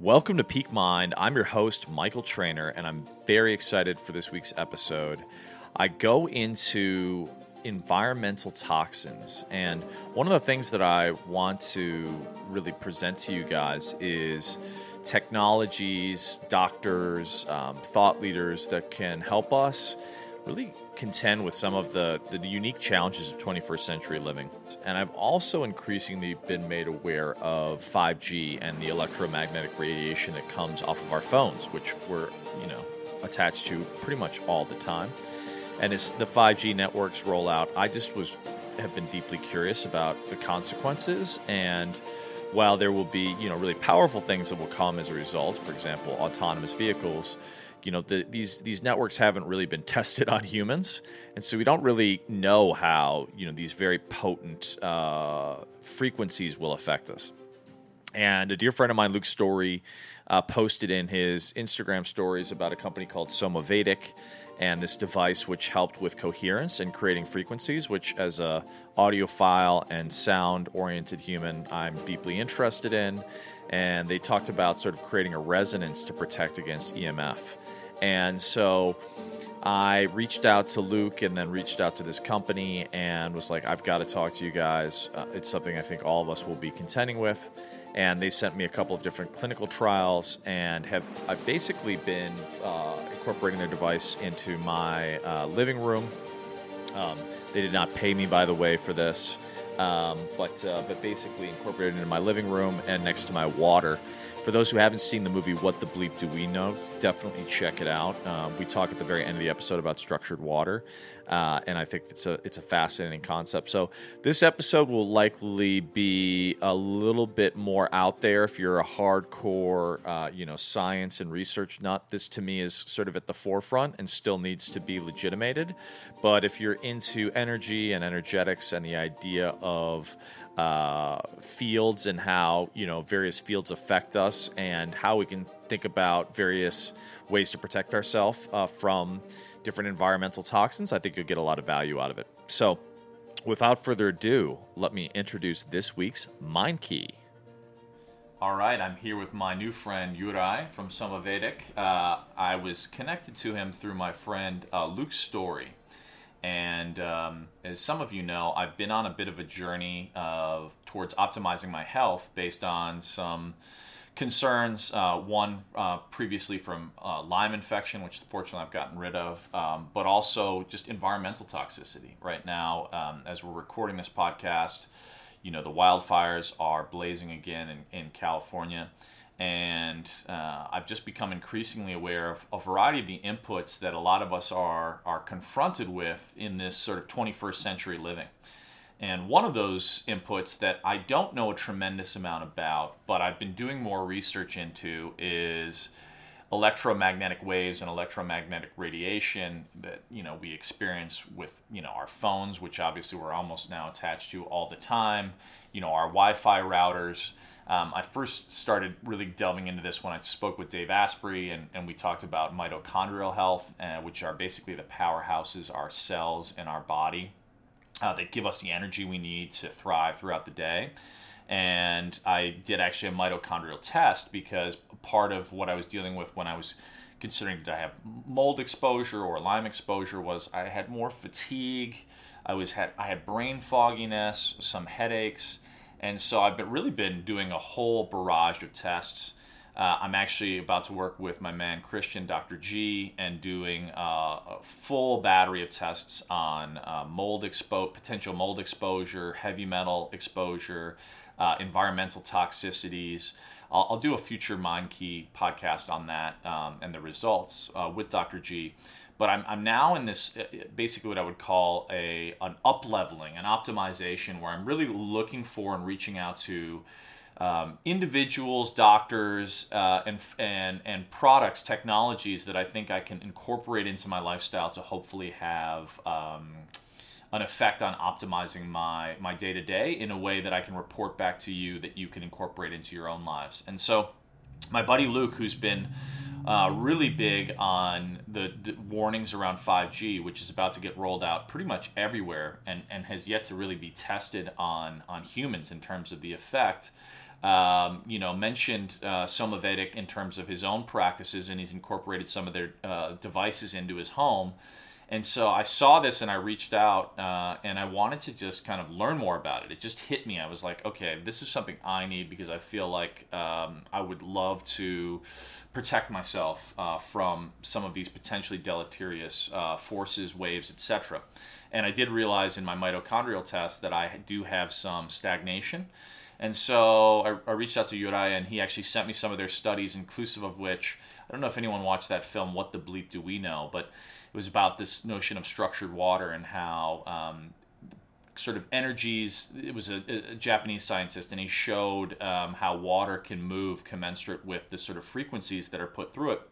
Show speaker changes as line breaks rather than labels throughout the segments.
Welcome to Peak Mind. I'm your host, Michael Trainer, and I'm very excited for this week's episode. I go into environmental toxins, and one of the things that I want to really present to you guys is technologies, doctors, um, thought leaders that can help us really contend with some of the, the unique challenges of 21st century living. And I've also increasingly been made aware of 5G and the electromagnetic radiation that comes off of our phones, which we're, you know, attached to pretty much all the time. And as the 5G networks roll out, I just was have been deeply curious about the consequences and while there will be, you know, really powerful things that will come as a result, for example, autonomous vehicles, you know the, these these networks haven't really been tested on humans, and so we don't really know how you know these very potent uh, frequencies will affect us. And a dear friend of mine, Luke Story, uh, posted in his Instagram stories about a company called Somavedic and this device which helped with coherence and creating frequencies, which as a audiophile and sound oriented human, I'm deeply interested in. And they talked about sort of creating a resonance to protect against EMF. And so I reached out to Luke and then reached out to this company and was like, I've got to talk to you guys. Uh, it's something I think all of us will be contending with. And they sent me a couple of different clinical trials and have I've basically been uh, incorporating their device into my uh, living room. Um, they did not pay me, by the way, for this, um, but uh, but basically incorporated into my living room and next to my water. For those who haven't seen the movie What the Bleep Do We Know, definitely check it out. Um, we talk at the very end of the episode about structured water, uh, and I think it's a it's a fascinating concept. So this episode will likely be a little bit more out there if you're a hardcore, uh, you know, science and research nut. This to me is sort of at the forefront and still needs to be legitimated. But if you're into energy and energetics and the idea of uh, fields and how you know various fields affect us and how we can think about various ways to protect ourselves uh, from different environmental toxins i think you'll get a lot of value out of it so without further ado let me introduce this week's mind key all right, I'm here with my new friend Juraj from Somavedic. Uh, I was connected to him through my friend uh, Luke Story. And um, as some of you know, I've been on a bit of a journey of towards optimizing my health based on some concerns. Uh, one uh, previously from uh, Lyme infection, which fortunately I've gotten rid of, um, but also just environmental toxicity. Right now, um, as we're recording this podcast, you know the wildfires are blazing again in, in California and uh, I've just become increasingly aware of a variety of the inputs that a lot of us are are confronted with in this sort of 21st century living. And one of those inputs that I don't know a tremendous amount about, but I've been doing more research into is electromagnetic waves and electromagnetic radiation that you know we experience with you know our phones which obviously we're almost now attached to all the time you know our wi-fi routers. Um, I first started really delving into this when I spoke with Dave Asprey, and, and we talked about mitochondrial health, uh, which are basically the powerhouses, our cells in our body uh, that give us the energy we need to thrive throughout the day. And I did actually a mitochondrial test because part of what I was dealing with when I was considering did I have mold exposure or Lyme exposure was I had more fatigue. I was had I had brain fogginess, some headaches, and so I've been, really been doing a whole barrage of tests. Uh, I'm actually about to work with my man Christian, Dr. G, and doing uh, a full battery of tests on uh, mold expo- potential mold exposure, heavy metal exposure, uh, environmental toxicities. I'll, I'll, do a future Mind Key podcast on that um, and the results uh, with Dr. G. But I'm, I'm now in this uh, basically what I would call a an up leveling, an optimization, where I'm really looking for and reaching out to um, individuals, doctors, uh, and and and products, technologies that I think I can incorporate into my lifestyle to hopefully have. Um, an effect on optimizing my my day to day in a way that I can report back to you that you can incorporate into your own lives. And so, my buddy Luke, who's been uh, really big on the, the, warnings around 5G, which is about to get rolled out pretty much everywhere and, and has yet to really be tested on, on humans in terms of the effect. Um, you know, mentioned uh, Somavedic in terms of his own practices, and he's incorporated some of their uh, devices into his home. And so I saw this and I reached out uh, and I wanted to just kind of learn more about it. It just hit me. I was like, okay, this is something I need because I feel like um, I would love to protect myself uh, from some of these potentially deleterious uh, forces, waves, etc. And I did realize in my mitochondrial test that I do have some stagnation. And so I, I reached out to Juraj, and he actually sent me some of their studies, inclusive of which I don't know if anyone watched that film, What the Bleep Do We Know, but it was about this notion of structured water and how um, sort of energies. It was a, a, Japanese scientist, and he showed um, how water can move commensurate with the sort of frequencies that are put through it.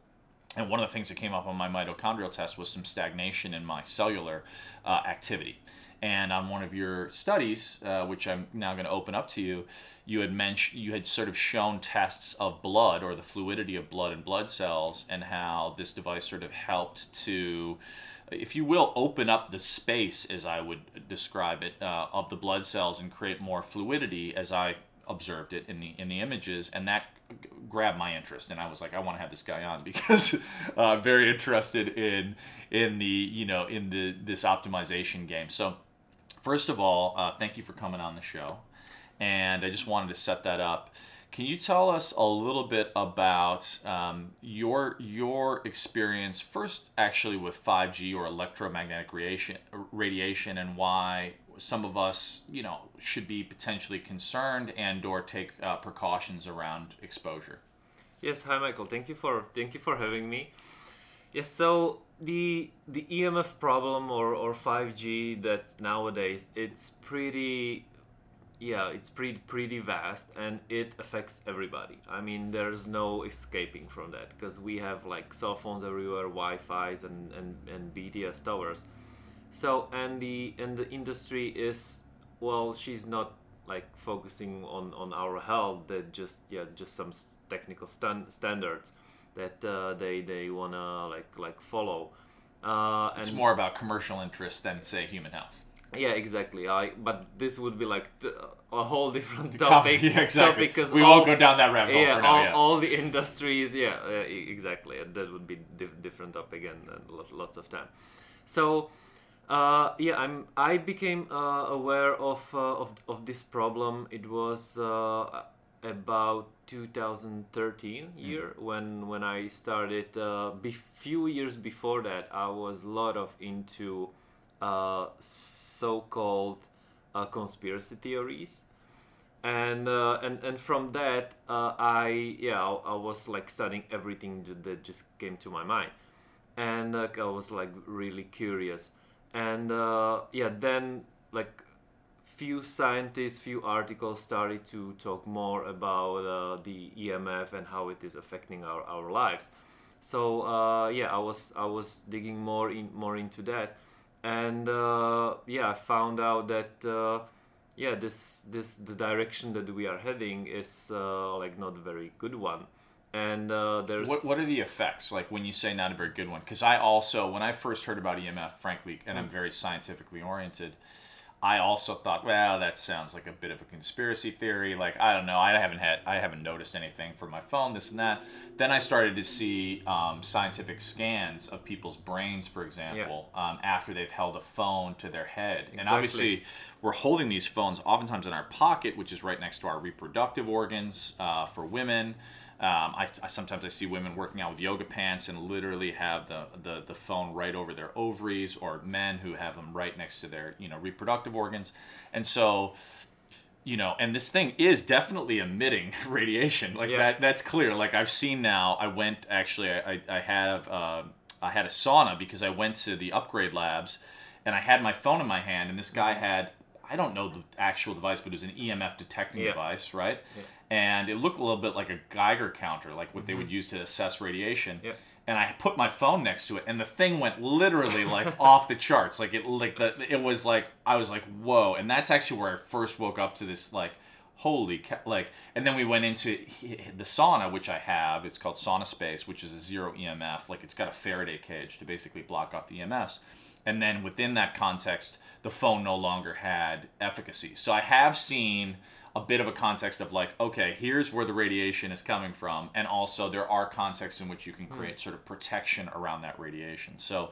And one of the things that came up on my mitochondrial test was some stagnation in my cellular uh, activity. And on one of your studies, uh, which I'm now going to open up to you, you had mentioned you had sort of shown tests of blood or the fluidity of blood and blood cells, and how this device sort of helped to, if you will, open up the space, as I would describe it, uh, of the blood cells and create more fluidity, as I observed it in the in the images, and that grabbed my interest. And I was like I want to have this guy on because uh, very interested in in the you know in the this optimization game. So First of all, uh, thank you for coming on the show. And I just wanted to set that up. Can you tell us a little bit about um, your your experience first, actually with 5G or electromagnetic radiation, radiation, and why some of us, you know, should be potentially concerned and or take uh, precautions around exposure?
Yes, hi Michael. Thank you for thank you for having me. Yes, so the the EMF problem or, or 5G that nowadays it's pretty yeah it's pretty pretty vast and it affects everybody. I mean there's no escaping from that because we have like cell phones everywhere wi-fi's and, and, and bts towers. So and the and the industry is well she's not like focusing on on our health that just yeah just some technical stand, standards that uh, they they wanna like like follow.
Uh, and it's more about commercial interest than say human health.
Yeah, exactly. I but this would be like t- a whole different topic.
yeah, exactly. Because we all, won't go down that rabbit hole
yeah,
for now.
All,
yeah.
all the industries. Yeah, uh, exactly. That would be diff- different topic and, and lots of time. So. Uh, yeah, I'm. I became uh, aware of, uh, of of this problem. It was uh, about 2013 mm. year mm. when when I started. Uh, be- few years before that, I was a lot of into uh, so-called uh, conspiracy theories, and uh, and and from that, uh, I yeah I, I, was like studying everything that just came to my mind, and I was like really curious, and uh, yeah then like few scientists, few articles started to talk more about uh, the EMF and how it is affecting our, our lives. So uh, yeah, I was I was digging more in more into that, and uh, yeah, I found out that uh, yeah, this this the direction that we are heading is uh, like not a very good one. And uh, there's
what, what are the effects like when you say not a very good one? Because I also when I first heard about EMF, frankly, and I'm mm. very scientifically oriented, I also thought, well, that sounds like a bit of a conspiracy theory. Like, I don't know. I haven't had, I haven't noticed anything from my phone, this and that. Then I started to see um, scientific scans of people's brains, for example, yeah. um, after they've held a phone to their head. Exactly. And obviously, we're holding these phones oftentimes in our pocket, which is right next to our reproductive organs uh, for women. Um, I, I, sometimes I see women working out with yoga pants and literally have the, the, the phone right over their ovaries, or men who have them right next to their you know reproductive organs, and so you know, and this thing is definitely emitting radiation. Like yeah. that that's clear. Like I've seen now. I went actually. I I have uh, I had a sauna because I went to the upgrade labs, and I had my phone in my hand, and this guy mm-hmm. had I don't know the actual device, but it was an EMF detecting yeah. device, right? Yeah and it looked a little bit like a Geiger counter, like what mm-hmm. they would mm-hmm. use to assess radiation. Yep. And I put my phone next to it, and the thing went literally like off the charts. Like it, like the, it was like I was like, whoa! And that's actually where I first woke up to this like, holy, ca-, like. And then we went into the sauna, which I have. It's called Sauna Space, which is a zero EMF. Like it's got a Faraday cage to basically block off the EMFs. And then within that context, the phone no longer had efficacy. So I have seen a bit of a context of like, okay, here's where the radiation is coming from, and also there are contexts in which you can hmm. create sort of protection around that radiation. So,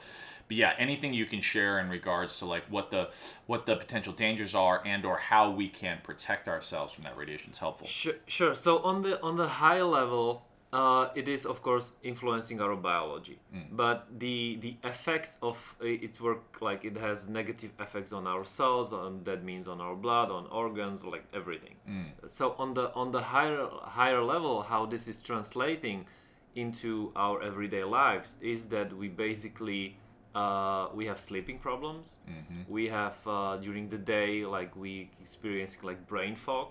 but yeah, anything you can share in regards to like what the what the potential dangers are and or how we can protect ourselves from that radiation is helpful.
Sure, sure. So on the on the high level, uh, it is of course influencing our biology, but the the effects of uh, its work, like it has negative effects on our cells, on that means on our blood, on organs, like everything. So on the on the higher higher level, how this is translating into our everyday lives is that we basically uh, we have sleeping problems. We have uh, during the day, like we experience like brain fog.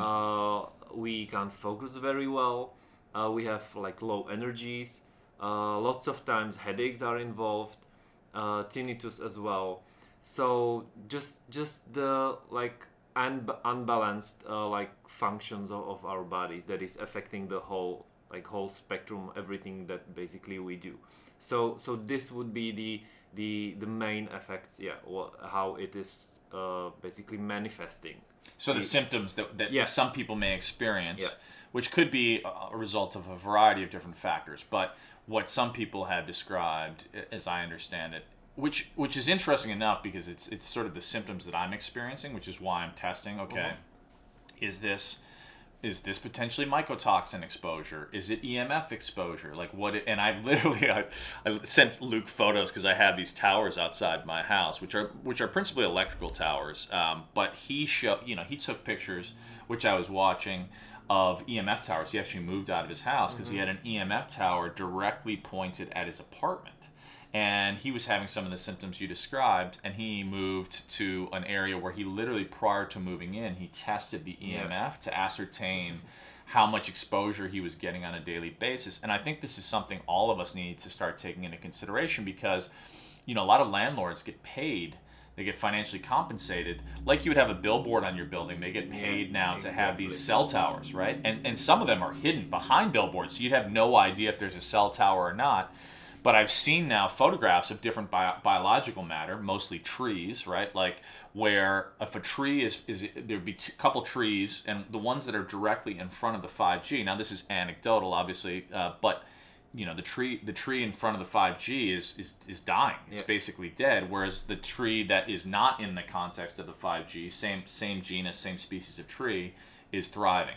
Uh, we can't focus very well. Uh, we have like low energies. Uh, lots of times headaches are involved, uh, tinnitus as well. So just just the like un- unbalanced uh, like functions of, of our bodies that is affecting the whole like whole spectrum, everything that basically we do. So so this would be the the the main effects. Yeah, wha- how it is uh, basically manifesting.
So the symptoms that, that
Yeah.
some people may experience,
Yeah.
which could be a a result of a variety of different factors, but what some people have described, as I understand it, which which is interesting enough because it's it's sort of the symptoms that I'm experiencing, which is why I'm testing. Okay, is this is this potentially mycotoxin exposure? Is it EMF exposure? Like what? It, and I literally I, I sent Luke photos because I have these towers outside my house, which are which are principally electrical towers. Um, but he show you know he took pictures, which I was watching of EMF towers. He actually moved out of his house because he had an EMF tower directly pointed at his apartment and he was having some of the symptoms you described and he moved to an area where he literally prior to moving in he tested the emf to ascertain how much exposure he was getting on a daily basis. And i think this is something all of us need to start taking into consideration because you know a lot of landlords get paid they get financially compensated. Like you would have a billboard on your building they get paid now to have these cell towers right? And and some of them are hidden behind billboards so you'd have no idea if there's a cell tower or not but I've seen now photographs of different bio- biological matter, mostly trees, right? Like where if a tree is is there'd be a couple trees, and the ones that are directly in front of the 5G. Now this is anecdotal, obviously, uh, but you know the tree the tree in front of the 5G is is, is dying. It's
Yeah.
basically dead. Whereas the tree that is not in the context of the 5G, same same genus, same species of tree, is thriving.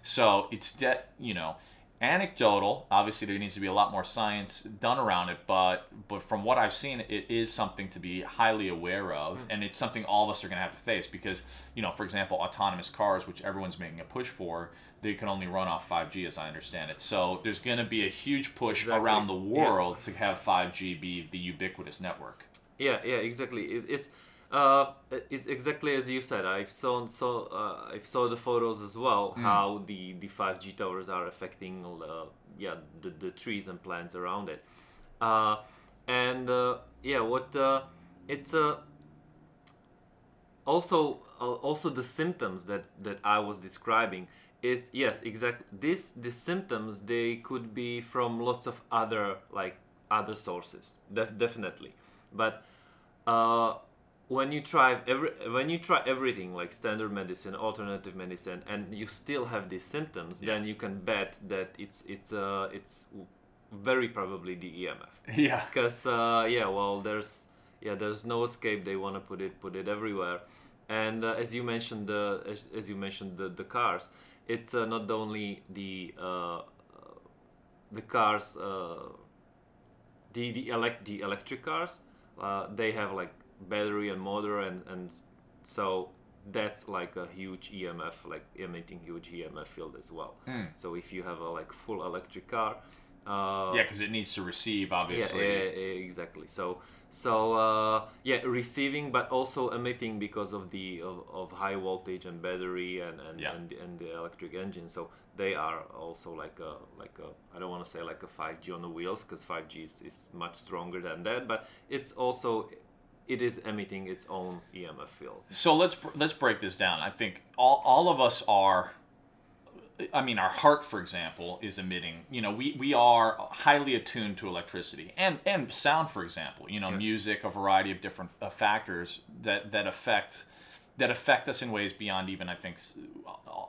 So it's dead. you know anecdotal. Obviously, there needs to be a lot more science done around it, but but from what I've seen, it is something to be highly aware of, hmm. and it's something all of us are going to have to face because you know, for example, autonomous cars, which everyone's making a push for. They can only run off 5G, as I understand it. So there's going to be a huge push
Exactly.
around the
Yeah.
world to have 5G be the ubiquitous network.
Yeah, yeah, exactly. It, it's uh, it's exactly as you said. I've saw so uh, I've saw the photos as well. How the the five G towers are affecting uh, yeah the, the trees and plants around it, uh, and uh, yeah, what uh, it's uh, also uh, also the symptoms that that I was describing is yes exactly this the symptoms they could be from lots of other like other sources def- definitely but uh, when you try every when you try everything like standard medicine alternative medicine and you still have these symptoms then you can bet that it's it's uh it's very probably the EMF
Yeah.
because uh, yeah well there's yeah there's no escape. They want to put it put it everywhere. And uh, as you mentioned the as, as you mentioned the, the cars it's uh, not only the uh, the cars uh, the the, elect, the electric cars uh, they have like battery and motor and and so that's like a huge EMF like emitting huge EMF field as well so if you have a like full electric car uh,
Yeah, because it needs to receive, obviously.
yeah, yeah, yeah, exactly. So, so uh, yeah, receiving, but also emitting because of the of, of high voltage and battery and and,
Yeah.
and, and the electric engine. So they are also like a like a I don't want to say like a 5G on the wheels because 5G is, is much stronger than that, but it's also it is emitting its own EMF field.
So let's let's break this down. I think all, all of us are. I mean, our heart, for example, is emitting. You know, we, we are highly attuned to electricity and and sound, for example. You know,
Yeah.
music, a variety of different uh, factors that that affect that affect us in ways beyond even I think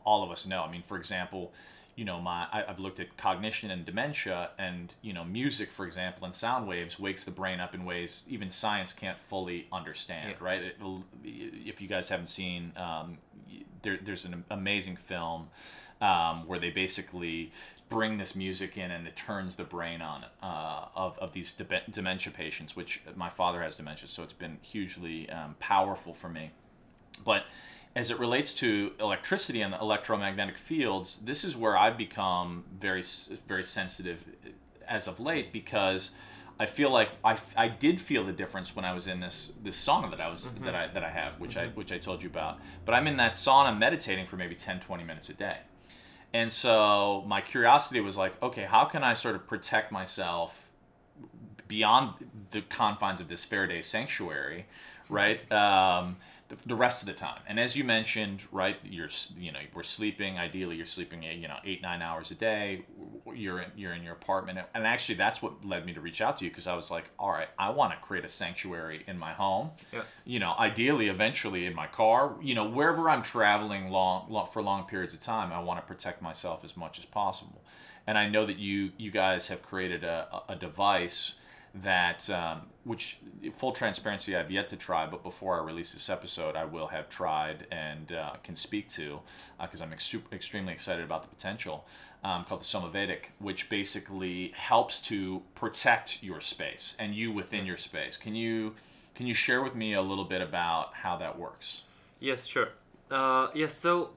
all of us know. I mean, for example, you know, my I, I've looked at cognition and dementia, and you know, music, for example, and sound waves wakes the brain up in ways even science can't fully understand.
Yeah.
Right? It'll, if you guys haven't seen, um, there, there's an amazing film um, where they basically bring this music in and it turns the brain on uh, of, of these debe- dementia patients, which my father has dementia, so it's been hugely um, powerful for me. But as it relates to electricity and electromagnetic fields, this is where I've become very, very sensitive as of late because I feel like I, I did feel the difference when I was in this this sauna that I was mm-hmm. that I that I have, which I mm-hmm. which I told you about. But I'm in that sauna meditating for maybe 10, 20 minutes a day. And so my curiosity was like, okay, how can I sort of protect myself beyond the confines of this Faraday sanctuary, right? Mm-hmm. Um, the, rest of the time. And as you mentioned, right, you're you know we're sleeping. Ideally, you're sleeping you know eight nine hours a day. You're in, you're in your apartment, and actually that's what led me to reach out to you because I was like, all right, I want to create a sanctuary in my home.
Yeah.
You know, ideally, eventually in my car. You know, wherever I'm traveling long, long for long periods of time, I want to protect myself as much as possible. And I know that you you guys have created a a device that um, which full transparency I've yet to try, but before I release this episode, I will have tried and uh, can speak to because I'm ex- extremely excited about the potential. Um, called the Somavedic, which basically helps to protect your space and you within your space. Can you can you share with me a little bit about how that works?
Yes, sure. Uh, yes, so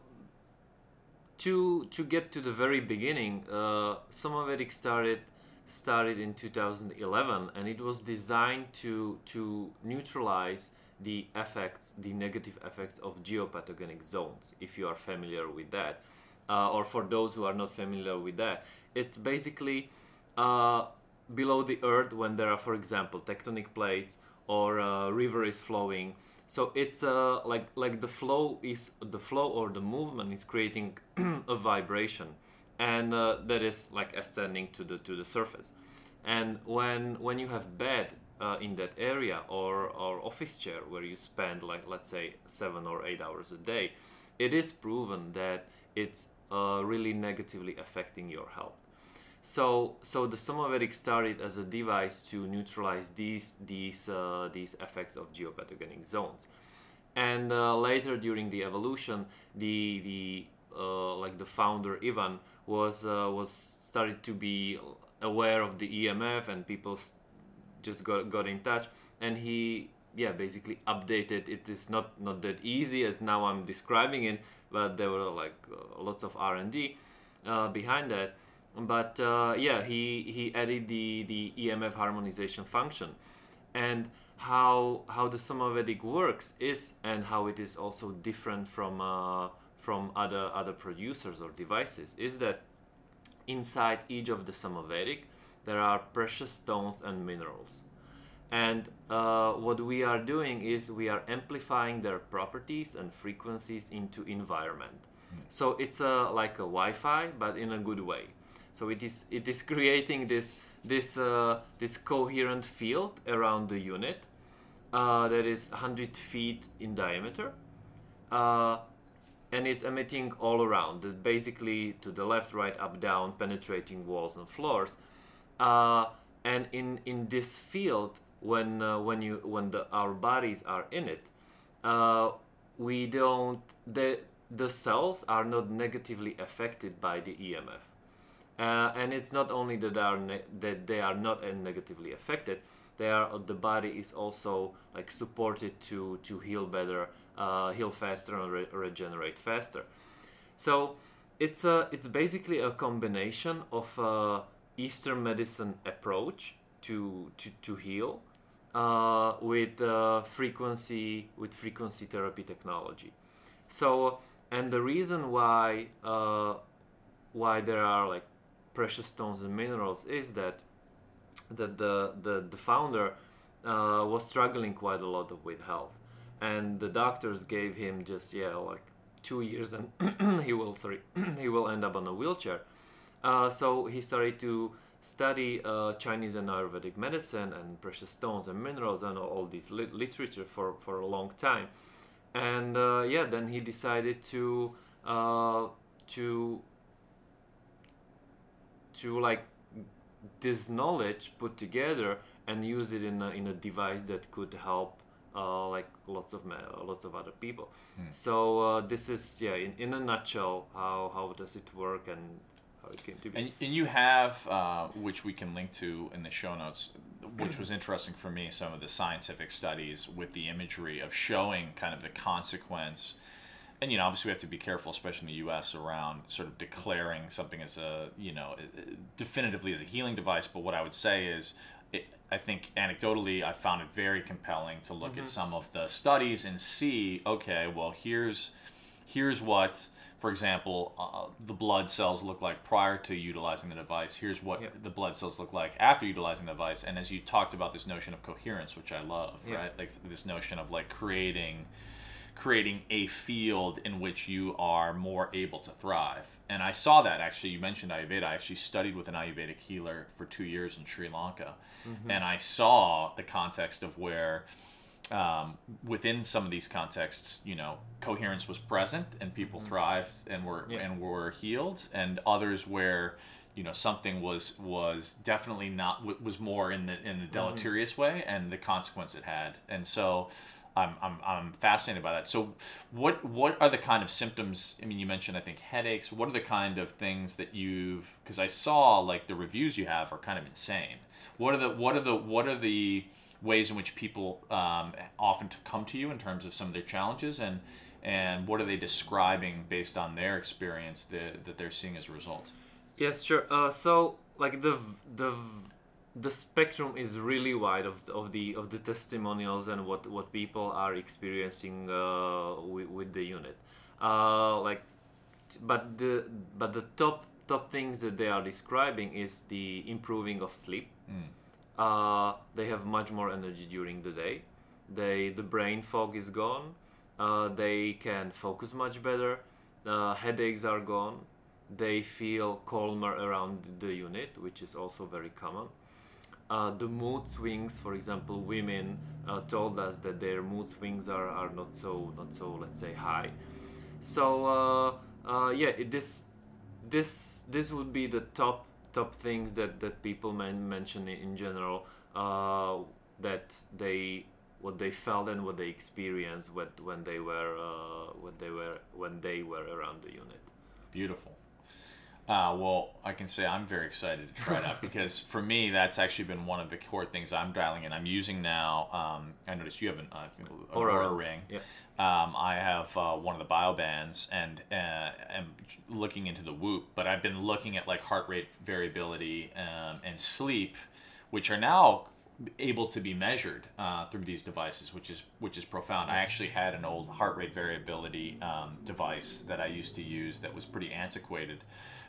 to to get to the very beginning, uh, Somavedic started started in 2011, and it was designed to to neutralize the effects, the negative effects of geopathogenic zones. If you are familiar with that, uh, or for those who are not familiar with that, it's basically uh, below the earth when there are, for example, tectonic plates or a river is flowing. So it's uh, like like the flow is the flow or the movement is creating a vibration, and uh, that is like ascending to the to the surface. And when when you have bed uh, in that area or or office chair where you spend like let's say seven or eight hours a day, it is proven that it's uh, really negatively affecting your health. So, so the Somavedic started as a device to neutralize these these uh, these effects of geopathogenic zones, and uh, later during the evolution, the the uh, like the founder Ivan was uh, was started to be aware of the EMF, and people just got got in touch, and he yeah basically updated. It is not not that easy as now I'm describing it, but there were like uh, lots of R and D uh, behind that. But uh, yeah he he added the the emf harmonization function. And how how the somavedic works is and how it is also different from from other other producers or devices is that inside each of the Somavedic there are precious stones and minerals. And uh, what we are doing is we are amplifying their properties and frequencies into environment. So it's a, like a wi-fi but in a good way. So it is it is creating this this uh, this coherent field around the unit uh, that is 100 feet in diameter. Uh, and it's emitting all around. Basically to the left right up down penetrating walls and floors. Uh, and in in this field when uh, when you when the our bodies are in it uh, we don't the the cells are not negatively affected by the EMF uh, and it's not only that they are ne- that they are not negatively affected they are the body is also like supported to to heal better uh, heal faster and re- regenerate faster. So it's a it's basically a combination of uh, eastern medicine approach to to, to heal uh, with uh, frequency with frequency therapy technology. So and the reason why uh, why there are like precious stones and minerals is that that the the, the founder uh, was struggling quite a lot with health and the doctors gave him just yeah like two years and he will sorry he will end up on a wheelchair. Uh, so he started to study uh, Chinese and Ayurvedic medicine and precious stones and minerals and all, this lit- literature for, for a long time. And uh, yeah, then he decided to uh, to to like this knowledge put together and use it in a, in a device that could help uh, like lots of lots of other people. So uh, this is yeah in, in a nutshell how how does it work and how it came to be.
And, and you have, uh, which we can link to in the show notes, which was interesting for me, some of the scientific studies with the imagery of showing kind of the consequence. And, you know, obviously we have to be careful, especially in the U.S., around sort of declaring something as a, you know, definitively as a healing device. But what I would say is, it, I think anecdotally, I found it very compelling to look at some of the studies and see, okay, well, here's here's what, for example, uh, the blood cells look like prior to utilizing the device. Here's what
Yeah.
the blood cells look like after utilizing the device. And as you talked about this notion of coherence, which I love,
Yeah.
right? Like this notion of like creating creating a field in which you are more able to thrive. And I saw that actually. You mentioned Ayurveda. I actually studied with an Ayurvedic healer for two years in Sri Lanka, mm-hmm. and I saw the context of where um, within some of these contexts, you know, coherence was present and people mm-hmm. thrived and were
Yeah.
and were healed, and others where you know something was was definitely not was more in the in the mm-hmm. deleterious way and the consequence it had, and so. I'm, I'm, I'm fascinated by that. So, what what are the kind of symptoms? I mean, you mentioned I think headaches. What are the kind of things that you've? Because I saw like the reviews you have are kind of insane. What are the what are the what are the ways in which people um, often to come to you in terms of some of their challenges and and what are they describing based on their experience that, that they're seeing as a result
Yes, sure. Uh, so like the the the spectrum is really wide of, of the of the testimonials and what what people are experiencing uh, with, with the unit. Uh, like, t- but the but the top top things that they are describing is the improving of sleep. Uh, they have much more energy during the day. They the brain fog is gone. Uh, they can focus much better. Uh, headaches are gone. They feel calmer around the unit, which is also very common. Uh, the mood swings, for example, women uh, told us that their mood swings are, are not so not so let's say high. So uh, uh, yeah, it, this this this would be the top top things that that people men- mention in, general uh, that they what they felt and what they experienced when, when they were uh, when they were when they were around the unit.
Beautiful. Uh, well, I can say I'm very excited to try it out because for me, that's actually been one of the core things I'm dialing in. I'm using now. Um, I noticed you have an think,
Oura
Oura,
ring. Yeah.
Um, I have uh, one of the biobands and uh, am looking into the Whoop, but I've been looking at like heart rate variability um, and sleep, which are now able to be measured uh, through these devices, which is which is profound. I actually had an old heart rate variability um, device that I used to use that was pretty antiquated,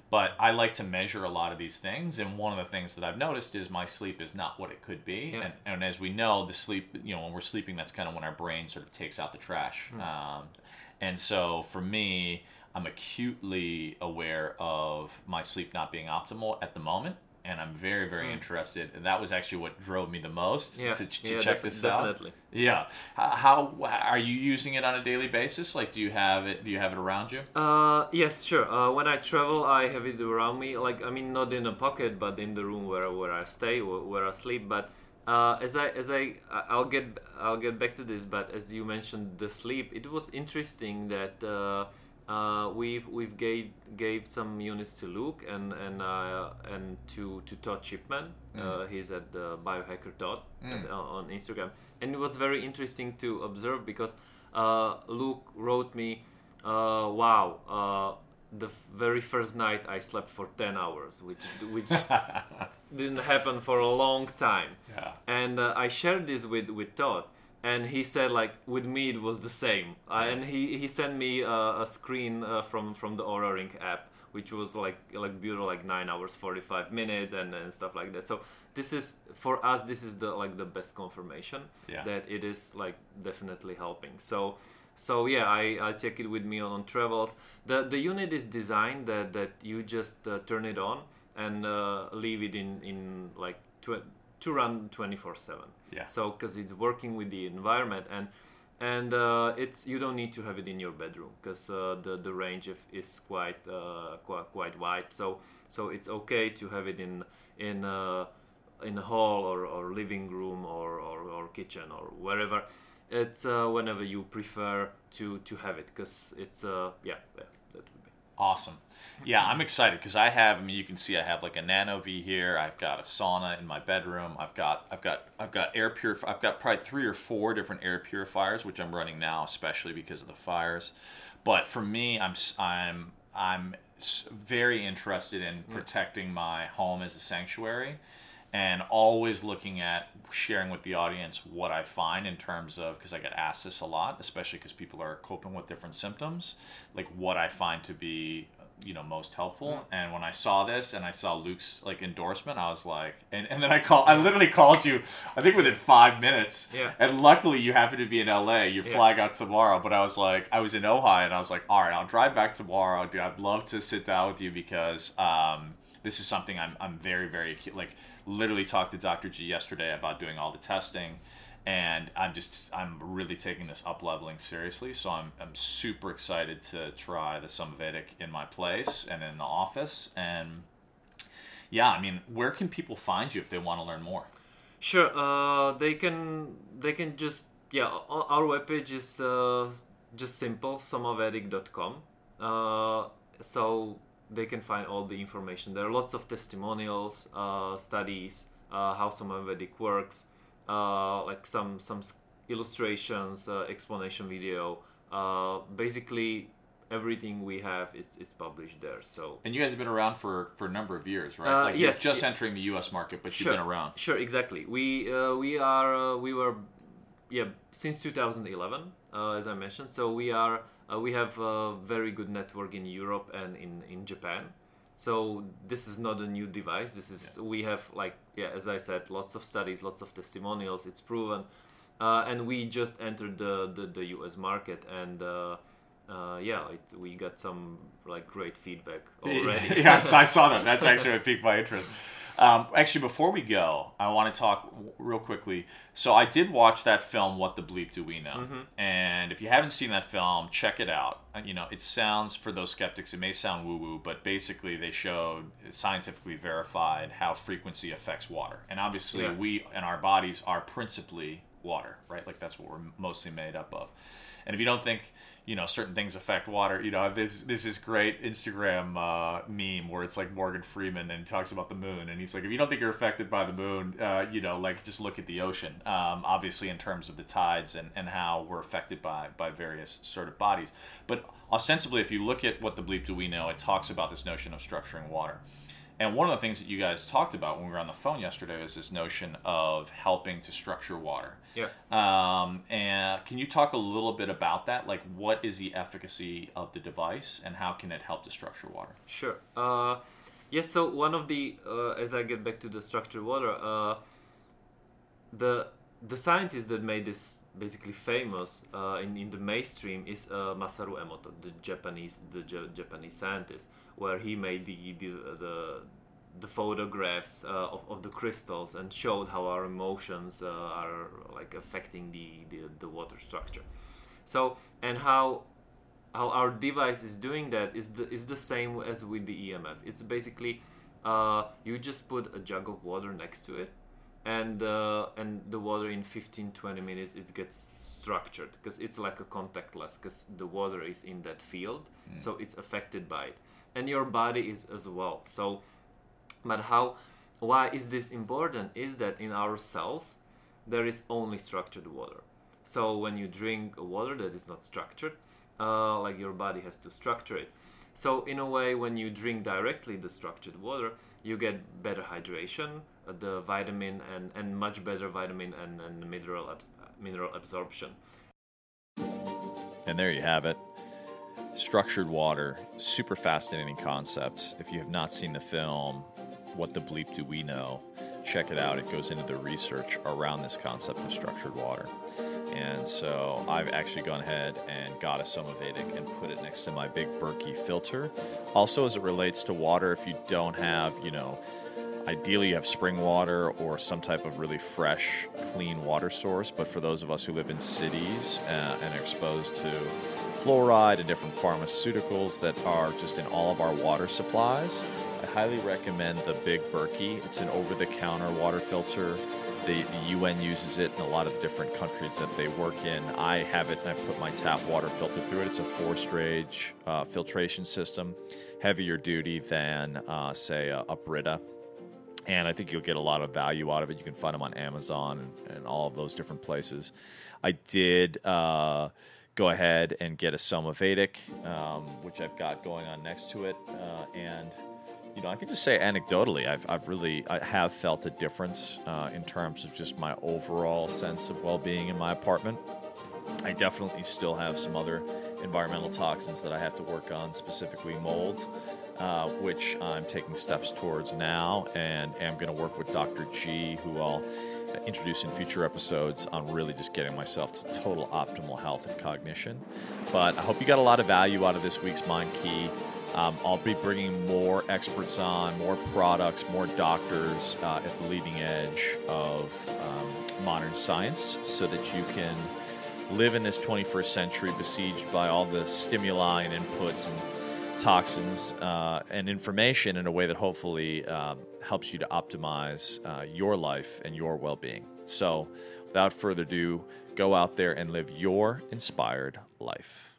but I like to measure a lot of these things. And one of the things that I've noticed is my sleep is not what it could be.
Yeah.
And, and as we know, the sleep, you know, when we're sleeping, that's kind of when our brain sort of takes out the trash. Um, and so for me, I'm acutely aware of my sleep not being optimal at the moment. And I'm very, very interested. And that was actually what drove me the most
Yeah,
to, to
yeah,
check this out.
definitely.
Yeah. How, how are you using it on a daily basis? Like, do you have it? Do you have it around you?
Uh, yes, sure. Uh, when I travel, I have it around me. Like, I mean, not in a pocket, but in the room where, where I stay, or where I sleep. But uh, as I as I I'll get I'll get back to this. But as you mentioned, the sleep. It was interesting that uh, uh, we've we've gave gave some units to Luke and and uh, and to to Todd Shipman. Uh, he's at the Biohacker Todd at- on Instagram, and it was very interesting to observe because uh, Luke wrote me, uh, "Wow, uh, the very first night I slept for ten hours, which which didn't happen for a long time."
Yeah.
And uh, I shared this with with Todd, and he said like with me it was the same. Uh, and he he sent me uh, a screen uh, from from the Oura Ring app, which was like like beautiful, like nine hours forty five minutes and, and stuff like that. So this is for us, this is the like the best confirmation
Yeah.
that it is like definitely helping. So. So yeah, I, I take it with me on, on travels. The the unit is designed that, that you just uh, turn it on and uh, leave it in in like tw- to run 24 7
Yeah.
so because it's working with the environment and and uh, it's you don't need to have it in your bedroom because uh, the the range of, is quite, uh, quite quite wide. So so it's okay to have it in in uh, in a hall or, or living room or, or, or kitchen or wherever. It's uh, whenever you prefer to to have it because it's uh yeah yeah that would be
Awesome. Yeah, I'm excited because I have. I mean, you can see I have like a NanoVi here. I've got a sauna in my bedroom. I've got, I've got, I've got air purif. I've got probably three or four different air purifiers, which I'm running now, especially because of the fires. But for me, I'm, I'm I'm very interested in hmm. protecting my home as a sanctuary, and always looking at sharing with the audience what I find in terms of because I get asked this a lot, especially because people are coping with different symptoms, like what I find to be you know most helpful and when i saw this and i saw luke's like endorsement i was like and, and then i called i literally called you i think within five minutes
Yeah.
and luckily you happen to be in la you're
Yeah.
out tomorrow but i was like i was in ojai and i was like all right i'll drive back tomorrow dude i'd love to sit down with you because um, this is something I'm, I'm very very like literally talked to dr g yesterday about doing all the testing and i'm just i'm really taking this up leveling seriously so i'm, I'm super excited to try the Somavedic in my place and in the office and yeah i mean where can people find you if they want to learn more
Sure. Uh, they can they can just yeah. Our webpage is uh, just simple somavedic.com. Uh, so they can find all the information. There are lots of testimonials, uh, studies, uh, how Somavedic works, uh, like some some illustrations, uh, explanation video. Uh, basically, everything we have is, is published there. So
and you guys have been around for for a number of years right
Uh,
like you're
yes,
just entering the us market but
Sure.
you've been around
Sure, exactly. We uh, we are uh, we were yeah since 2011 uh, as I mentioned. So we are uh, we have a very good network in Europe and in in Japan. So this is not a new device. This is we have like yeah as I said, lots of studies, lots of testimonials. It's proven, uh, and we just entered the the, the U.S. market and. Uh, yeah, it, we got some like great feedback already.
yes, I saw that. That's actually what piqued my interest. Um, actually, before we go, I want to talk w- real quickly. So I did watch that film, What the Bleep Do We Know? And if you haven't seen that film, check it out. Uh, You know, it sounds, for those skeptics, it may sound woo woo, but basically they showed, scientifically verified, how frequency affects water. And obviously,
Yeah.
we and our bodies are principally water, right? Like that's what we're mostly made up of. And if you don't think, you know, certain things affect water, you know, this this is great Instagram uh, meme where it's like Morgan Freeman and talks about the moon, and he's like, if you don't think you're affected by the moon, uh, you know, like just look at the ocean. Um, obviously, in terms of the tides and, and how we're affected by by various sort of bodies, but ostensibly, if you look at what the bleep do we know, it talks about this notion of structuring water. And one of the things that you guys talked about when we were on the phone yesterday was this notion of helping to structure water.
Yeah.
Um, and can you talk a little bit about that? Like, what is the efficacy of the device, and how can it help to structure water?
Sure. Uh, yes. So one of the uh, as I get back to the structured water, uh, the the scientist that made this basically famous uh, in in the mainstream is uh, Masaru Emoto, the Japanese the J- Japanese scientist, where he made the the the, the photographs uh, of, of the crystals and showed how our emotions uh, are like affecting the, the the water structure. So and how how our device is doing that is the is the same as with the EMF. It's basically uh, you just put a jug of water next to it, and uh, and the water in 15 20 minutes it gets structured because it's like a contactless because the water is in that field, so it's affected by it, and your body is as well. So, but how? Why is this important? Is that in our cells there is only structured water. So when you drink water that is not structured, uh, like your body has to structure it. So in a way, when you drink directly the structured water, you get better hydration, the vitamin and, and much better vitamin and, and mineral abs- mineral absorption.
And there you have it. Structured water, super fascinating concepts. If you have not seen the film, What the Bleep Do We Know? Check it out. It goes into the research around this concept of structured water. And so I've actually gone ahead and got a Somavedic and put it next to my big Berkey filter. Also, as it relates to water, if you don't have, you know, ideally, you have spring water or some type of really fresh, clean water source. But for those of us who live in cities uh, and are exposed to fluoride and different pharmaceuticals that are just in all of our water supplies, I highly recommend the Big Berkey. It's an over the counter water filter. The, the, UN uses it in a lot of the different countries that they work in. I have it and I put my tap water filter through it. It's a four stage uh, filtration system, heavier duty than, uh, say, a, a, Brita. And I think you'll get a lot of value out of it. You can find them on Amazon and, and all of those different places. I did uh, go ahead and get a Somavedic, um, which I've got going on next to it. Uh, and you know, I can just say anecdotally, I've, I've really, I have felt a difference uh, in terms of just my overall sense of well-being in my apartment. I definitely still have some other environmental toxins that I have to work on, specifically mold, uh, which I'm taking steps towards now, and am going to work with Dr. G, who I'll introduce in future episodes on really just getting myself to total optimal health and cognition. But I hope you got a lot of value out of this week's Mind Key. Um, I'll be bringing more experts on, more products, more doctors uh, at the leading edge of um, modern science so that you can live in this 21st century besieged by all the stimuli and inputs and toxins uh, and information in a way that hopefully uh, helps you to optimize uh, your life and your well being. So, without further ado, go out there and live your inspired life.